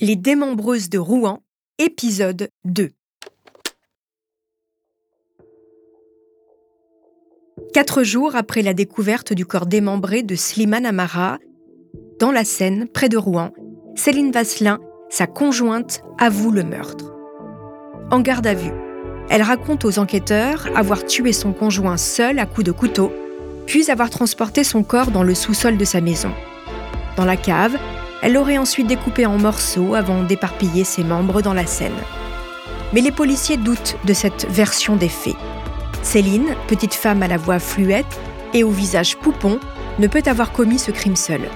Les démembreuses de Rouen, épisode 2. Quatre jours après la découverte du corps démembré de Slimane Amara, dans la Seine, près de Rouen, Céline Vasselin, sa conjointe, avoue le meurtre. En garde à vue, elle raconte aux enquêteurs avoir tué son conjoint seul à coups de couteau, puis avoir transporté son corps dans le sous-sol de sa maison. Dans la cave, elle l'aurait ensuite découpé en morceaux avant d'éparpiller ses membres dans la Seine. Mais les policiers doutent de cette version des faits. Céline, petite femme à la voix fluette et au visage poupon, ne peut avoir commis ce crime seule.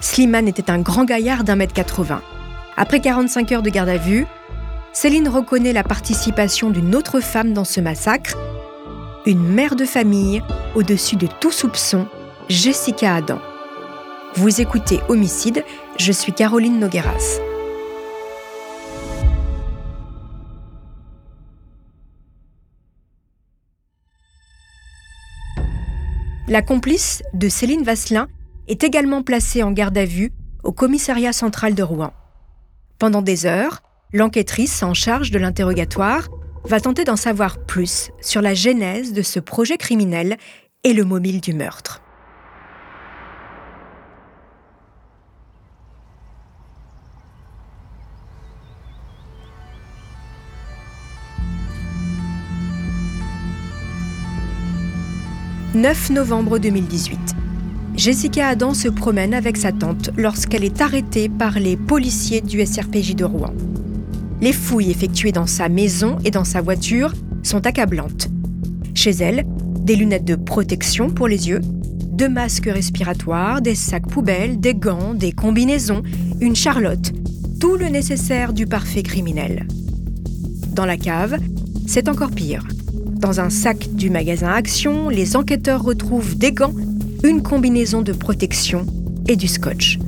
Slimane était un grand gaillard d'un mètre 80. Après 45 heures de garde à vue, Céline reconnaît la participation d'une autre femme dans ce massacre, une mère de famille au-dessus de tout soupçon, Jessica Adam. Vous écoutez Homicide, je suis Caroline Nogueras. La complice de Céline Vasselin est également placée en garde à vue au commissariat central de Rouen. Pendant des heures, l'enquêtrice en charge de l'interrogatoire va tenter d'en savoir plus sur la genèse de ce projet criminel et le mobile du meurtre. 9 novembre 2018. Jessica Adam se promène avec sa tante lorsqu'elle est arrêtée par les policiers du SRPJ de Rouen. Les fouilles effectuées dans sa maison et dans sa voiture sont accablantes. Chez elle, des lunettes de protection pour les yeux, deux masques respiratoires, des sacs poubelles, des gants, des combinaisons, une charlotte, tout le nécessaire du parfait criminel. Dans la cave, c'est encore pire. Dans un sac du magasin Action, les enquêteurs retrouvent des gants, une combinaison de protection et du scotch.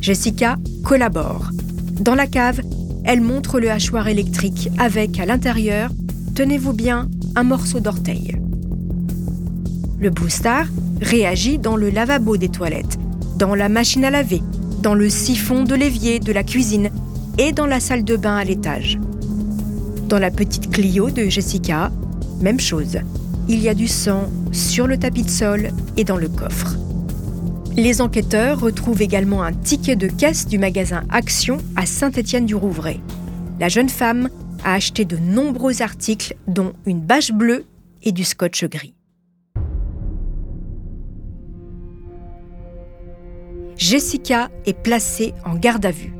Jessica collabore. Dans la cave, elle montre le hachoir électrique avec à l'intérieur, tenez-vous bien, un morceau d'orteil. Le Blue réagit dans le lavabo des toilettes, dans la machine à laver, dans le siphon de l'évier de la cuisine et dans la salle de bain à l'étage. Dans la petite Clio de Jessica, même chose. Il y a du sang sur le tapis de sol et dans le coffre. Les enquêteurs retrouvent également un ticket de caisse du magasin Action à Saint-Étienne-du-Rouvray. La jeune femme a acheté de nombreux articles, dont une bâche bleue et du scotch gris. Jessica est placée en garde à vue.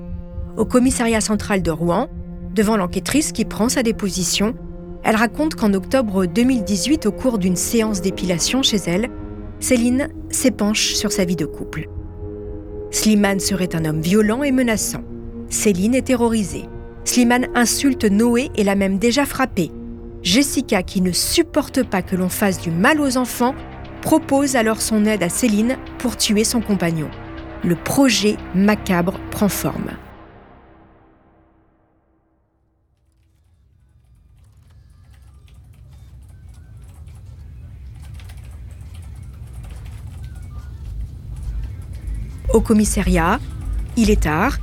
Au commissariat central de Rouen, devant l'enquêtrice qui prend sa déposition elle raconte qu'en octobre 2018, au cours d'une séance d'épilation chez elle, Céline s'épanche sur sa vie de couple. Slimane serait un homme violent et menaçant. Céline est terrorisée. Slimane insulte Noé et l'a même déjà frappé. Jessica, qui ne supporte pas que l'on fasse du mal aux enfants, propose alors son aide à Céline pour tuer son compagnon. Le projet macabre prend forme. Au commissariat. Il est tard.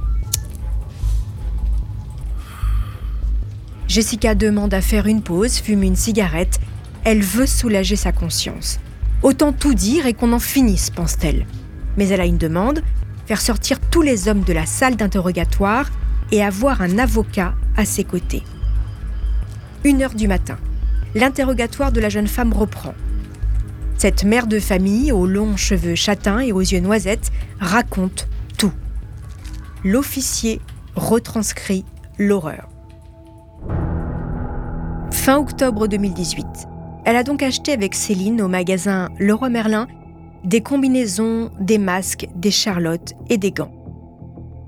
Jessica demande à faire une pause, fume une cigarette. Elle veut soulager sa conscience. Autant tout dire et qu'on en finisse, pense-t-elle. Mais elle a une demande, faire sortir tous les hommes de la salle d'interrogatoire et avoir un avocat à ses côtés. Une heure du matin. L'interrogatoire de la jeune femme reprend. Cette mère de famille, aux longs cheveux châtains et aux yeux noisettes, raconte tout. L'officier retranscrit l'horreur. Fin octobre 2018. Elle a donc acheté avec Céline au magasin Leroy Merlin des combinaisons, des masques, des charlottes et des gants.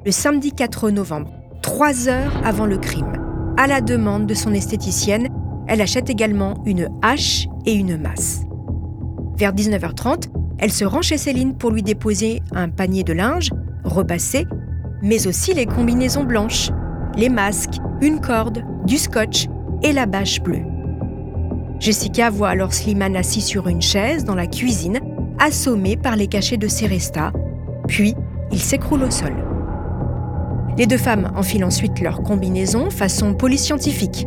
Le samedi 4 novembre, trois heures avant le crime, à la demande de son esthéticienne, elle achète également une hache et une masse. Vers 19h30, elle se rend chez Céline pour lui déposer un panier de linge, repassé, mais aussi les combinaisons blanches, les masques, une corde, du scotch et la bâche bleue. Jessica voit alors Slimane assis sur une chaise dans la cuisine, assommé par les cachets de ses puis il s'écroule au sol. Les deux femmes enfilent ensuite leur combinaison façon police scientifique.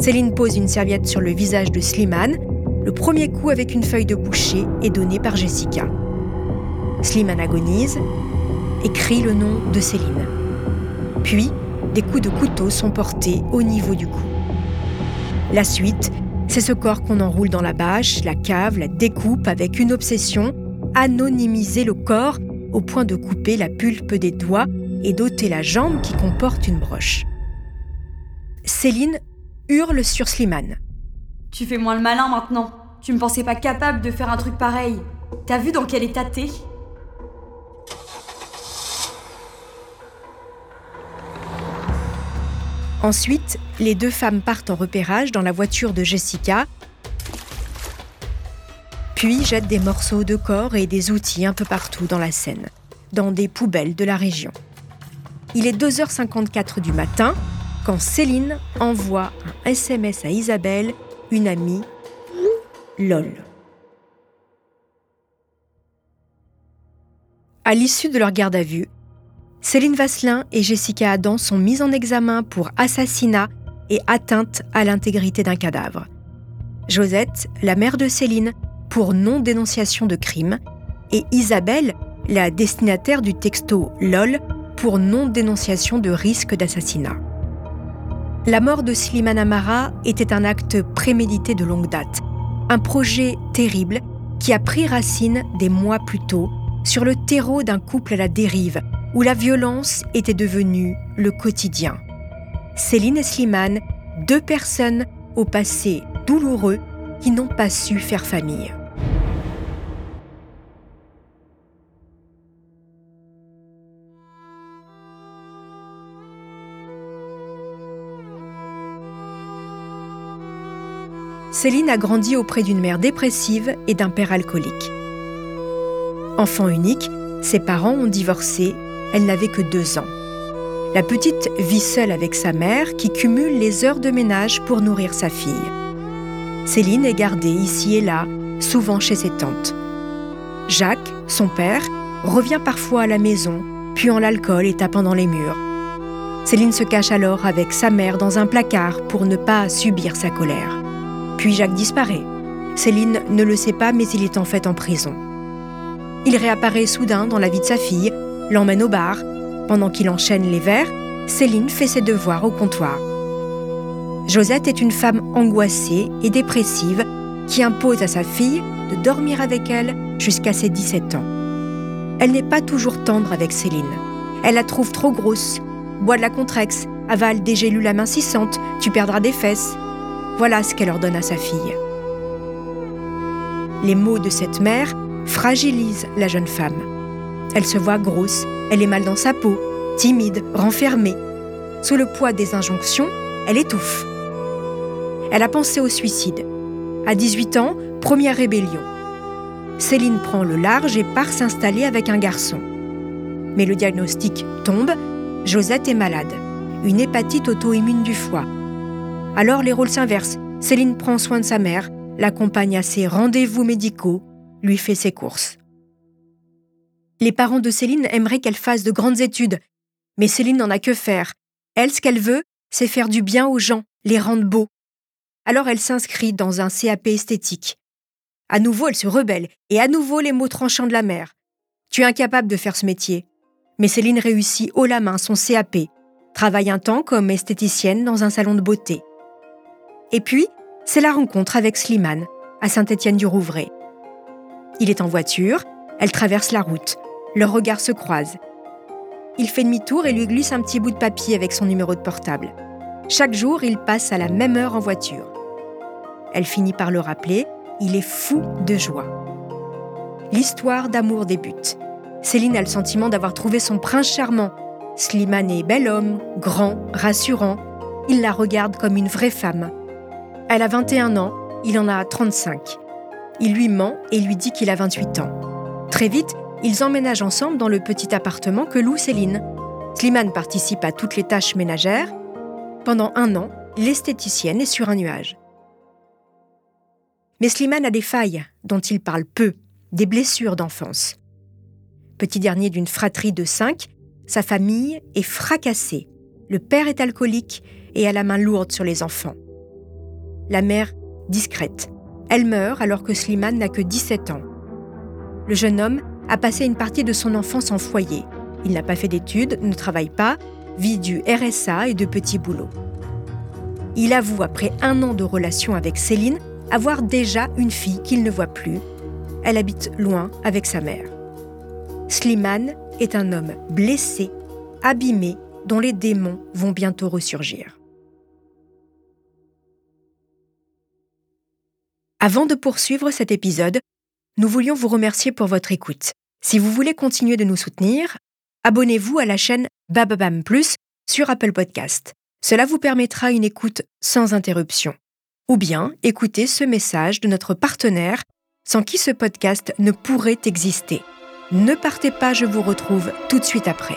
Céline pose une serviette sur le visage de Slimane. Le premier coup avec une feuille de boucher est donné par Jessica. Slimane agonise et crie le nom de Céline. Puis, des coups de couteau sont portés au niveau du cou. La suite, c'est ce corps qu'on enroule dans la bâche, la cave, la découpe avec une obsession, anonymiser le corps au point de couper la pulpe des doigts et d'ôter la jambe qui comporte une broche. Céline hurle sur Slimane. Tu fais moins le malin maintenant. Tu me pensais pas capable de faire un truc pareil. T'as vu dans quel état t'es Ensuite, les deux femmes partent en repérage dans la voiture de Jessica, puis jettent des morceaux de corps et des outils un peu partout dans la Seine, dans des poubelles de la région. Il est 2h54 du matin quand Céline envoie un SMS à Isabelle, une amie, LOL. À l'issue de leur garde à vue, Céline Vasselin et Jessica Adam sont mises en examen pour assassinat et atteinte à l'intégrité d'un cadavre. Josette, la mère de Céline, pour non-dénonciation de crime, et Isabelle, la destinataire du texto LOL, pour non-dénonciation de risque d'assassinat. La mort de Slimane Amara était un acte prémédité de longue date, un projet terrible qui a pris racine des mois plus tôt sur le terreau d'un couple à la dérive où la violence était devenue le quotidien. Céline et Slimane, deux personnes au passé douloureux qui n'ont pas su faire famille. Céline a grandi auprès d'une mère dépressive et d'un père alcoolique. Enfant unique, ses parents ont divorcé elle n'avait que deux ans. La petite vit seule avec sa mère qui cumule les heures de ménage pour nourrir sa fille. Céline est gardée ici et là, souvent chez ses tantes. Jacques, son père, revient parfois à la maison, puant l'alcool et tapant dans les murs. Céline se cache alors avec sa mère dans un placard pour ne pas subir sa colère. Puis Jacques disparaît. Céline ne le sait pas, mais il est en fait en prison. Il réapparaît soudain dans la vie de sa fille, l'emmène au bar. Pendant qu'il enchaîne les verres, Céline fait ses devoirs au comptoir. Josette est une femme angoissée et dépressive qui impose à sa fille de dormir avec elle jusqu'à ses 17 ans. Elle n'est pas toujours tendre avec Céline. Elle la trouve trop grosse, boit de la contrex, avale des gélules amincissantes, tu perdras des fesses. Voilà ce qu'elle ordonne à sa fille. Les mots de cette mère fragilisent la jeune femme. Elle se voit grosse, elle est mal dans sa peau, timide, renfermée. Sous le poids des injonctions, elle étouffe. Elle a pensé au suicide. À 18 ans, première rébellion. Céline prend le large et part s'installer avec un garçon. Mais le diagnostic tombe, Josette est malade, une hépatite auto-immune du foie. Alors les rôles s'inversent. Céline prend soin de sa mère, l'accompagne à ses rendez-vous médicaux, lui fait ses courses. Les parents de Céline aimeraient qu'elle fasse de grandes études, mais Céline n'en a que faire. Elle, ce qu'elle veut, c'est faire du bien aux gens, les rendre beaux. Alors elle s'inscrit dans un CAP esthétique. À nouveau, elle se rebelle, et à nouveau les mots tranchants de la mère. Tu es incapable de faire ce métier. Mais Céline réussit haut la main son CAP, travaille un temps comme esthéticienne dans un salon de beauté. Et puis, c'est la rencontre avec Slimane, à Saint-Étienne-du-Rouvray. Il est en voiture, elle traverse la route. Leurs regards se croisent. Il fait demi-tour et lui glisse un petit bout de papier avec son numéro de portable. Chaque jour, il passe à la même heure en voiture. Elle finit par le rappeler, il est fou de joie. L'histoire d'amour débute. Céline a le sentiment d'avoir trouvé son prince charmant. Slimane est bel homme, grand, rassurant. Il la regarde comme une vraie femme. Elle a 21 ans, il en a 35. Il lui ment et lui dit qu'il a 28 ans. Très vite, ils emménagent ensemble dans le petit appartement que loue Céline. Slimane participe à toutes les tâches ménagères. Pendant un an, l'esthéticienne est sur un nuage. Mais Slimane a des failles dont il parle peu, des blessures d'enfance. Petit dernier d'une fratrie de cinq, sa famille est fracassée. Le père est alcoolique et a la main lourde sur les enfants. La mère, discrète. Elle meurt alors que Slimane n'a que 17 ans. Le jeune homme a passé une partie de son enfance en foyer. Il n'a pas fait d'études, ne travaille pas, vit du RSA et de petits boulots. Il avoue, après un an de relation avec Céline, avoir déjà une fille qu'il ne voit plus. Elle habite loin avec sa mère. Slimane est un homme blessé, abîmé, dont les démons vont bientôt ressurgir. Avant de poursuivre cet épisode, nous voulions vous remercier pour votre écoute. Si vous voulez continuer de nous soutenir, abonnez-vous à la chaîne Bababam Plus sur Apple Podcast. Cela vous permettra une écoute sans interruption. Ou bien écoutez ce message de notre partenaire sans qui ce podcast ne pourrait exister. Ne partez pas, je vous retrouve tout de suite après.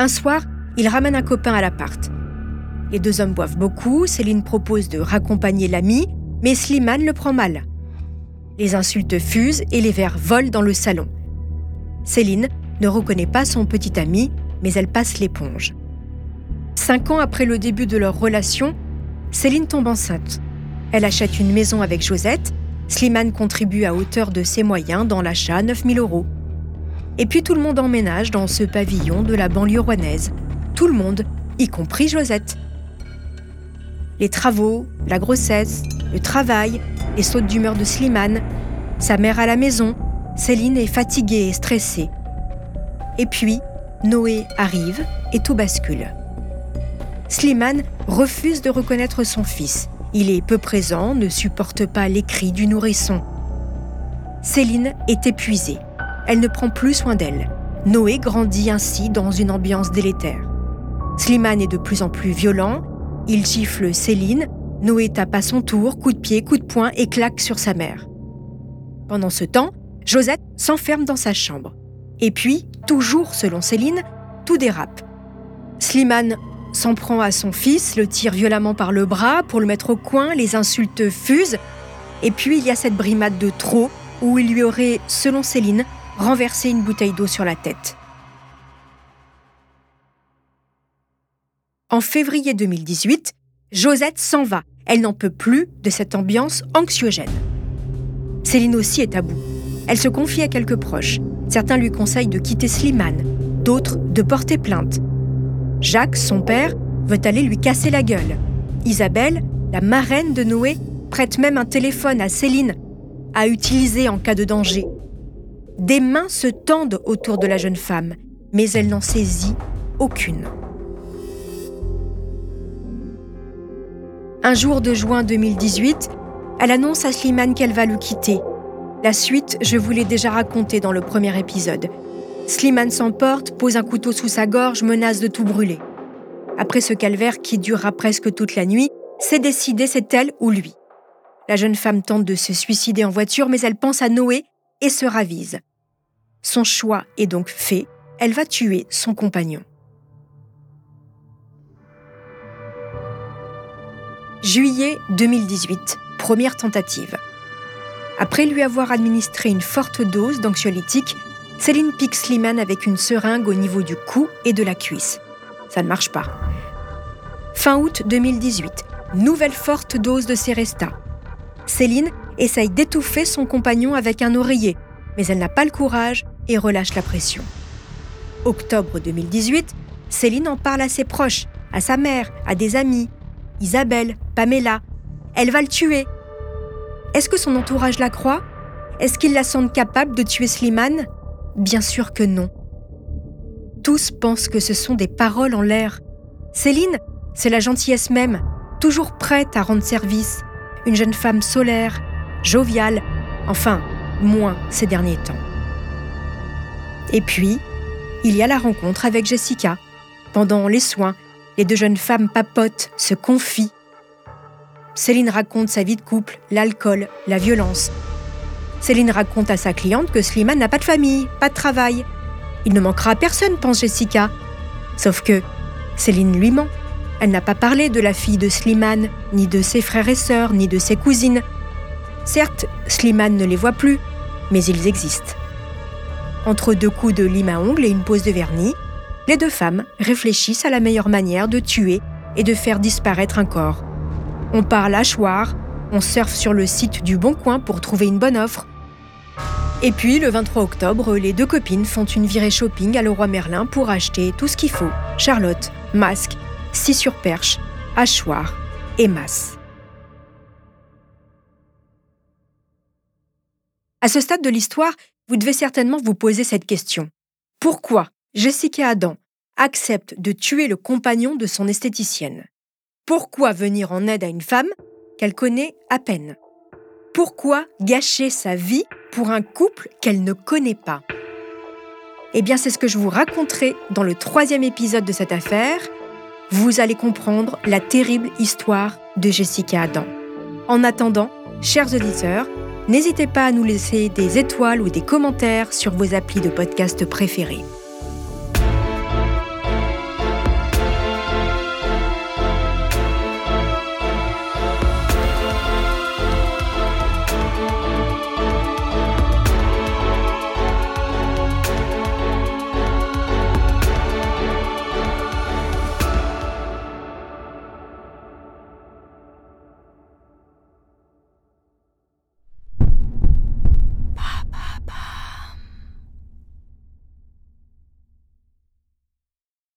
Un soir, il ramène un copain à l'appart. Les deux hommes boivent beaucoup, Céline propose de raccompagner l'ami, mais Slimane le prend mal. Les insultes fusent et les verres volent dans le salon. Céline ne reconnaît pas son petit ami, mais elle passe l'éponge. Cinq ans après le début de leur relation, Céline tombe enceinte. Elle achète une maison avec Josette. Slimane contribue à hauteur de ses moyens dans l'achat 9000 euros. Et puis tout le monde emménage dans ce pavillon de la banlieue rouennaise. Tout le monde, y compris Josette. Les travaux, la grossesse, le travail, les sautes d'humeur de Slimane, sa mère à la maison, Céline est fatiguée et stressée. Et puis, Noé arrive et tout bascule. Slimane refuse de reconnaître son fils. Il est peu présent, ne supporte pas les cris du nourrisson. Céline est épuisée elle ne prend plus soin d'elle. Noé grandit ainsi dans une ambiance délétère. Slimane est de plus en plus violent, il gifle Céline, Noé tape à son tour, coup de pied, coup de poing et claque sur sa mère. Pendant ce temps, Josette s'enferme dans sa chambre. Et puis, toujours selon Céline, tout dérape. Slimane s'en prend à son fils, le tire violemment par le bras pour le mettre au coin, les insultes fusent. Et puis il y a cette brimade de trop où il lui aurait, selon Céline, renverser une bouteille d'eau sur la tête. En février 2018, Josette s'en va. Elle n'en peut plus de cette ambiance anxiogène. Céline aussi est à bout. Elle se confie à quelques proches. Certains lui conseillent de quitter Slimane, d'autres de porter plainte. Jacques, son père, veut aller lui casser la gueule. Isabelle, la marraine de Noé, prête même un téléphone à Céline à utiliser en cas de danger. Des mains se tendent autour de la jeune femme, mais elle n'en saisit aucune. Un jour de juin 2018, elle annonce à Slimane qu'elle va le quitter. La suite, je vous l'ai déjà racontée dans le premier épisode. Slimane s'emporte, pose un couteau sous sa gorge, menace de tout brûler. Après ce calvaire qui durera presque toute la nuit, c'est décidé, c'est elle ou lui. La jeune femme tente de se suicider en voiture, mais elle pense à Noé et se ravise. Son choix est donc fait, elle va tuer son compagnon. Juillet 2018, première tentative. Après lui avoir administré une forte dose d'anxiolytique, Céline pique Slimane avec une seringue au niveau du cou et de la cuisse. Ça ne marche pas. Fin août 2018, nouvelle forte dose de Seresta. Céline essaye d'étouffer son compagnon avec un oreiller, mais elle n'a pas le courage et relâche la pression. Octobre 2018, Céline en parle à ses proches, à sa mère, à des amis. Isabelle, Pamela. Elle va le tuer. Est-ce que son entourage la croit? Est-ce qu'ils la sentent capable de tuer Slimane? Bien sûr que non. Tous pensent que ce sont des paroles en l'air. Céline, c'est la gentillesse même, toujours prête à rendre service, une jeune femme solaire, joviale, enfin, moins ces derniers temps. Et puis, il y a la rencontre avec Jessica. Pendant les soins, les deux jeunes femmes papotent, se confient. Céline raconte sa vie de couple, l'alcool, la violence. Céline raconte à sa cliente que Slimane n'a pas de famille, pas de travail. Il ne manquera à personne, pense Jessica. Sauf que Céline lui ment. Elle n'a pas parlé de la fille de Slimane, ni de ses frères et sœurs, ni de ses cousines. Certes, Slimane ne les voit plus, mais ils existent. Entre deux coups de lime à ongles et une pose de vernis, les deux femmes réfléchissent à la meilleure manière de tuer et de faire disparaître un corps. On parle hachoir, on surfe sur le site du Bon Coin pour trouver une bonne offre. Et puis, le 23 octobre, les deux copines font une virée shopping à Leroy Merlin pour acheter tout ce qu'il faut charlotte, masque, scie sur perche, hachoir et masse. À ce stade de l'histoire, vous devez certainement vous poser cette question. Pourquoi Jessica Adam accepte de tuer le compagnon de son esthéticienne? Pourquoi venir en aide à une femme qu'elle connaît à peine? Pourquoi gâcher sa vie pour un couple qu'elle ne connaît pas? Eh bien, c'est ce que je vous raconterai dans le troisième épisode de cette affaire. Vous allez comprendre la terrible histoire de Jessica Adam. En attendant, chers auditeurs, N'hésitez pas à nous laisser des étoiles ou des commentaires sur vos applis de podcast préférés.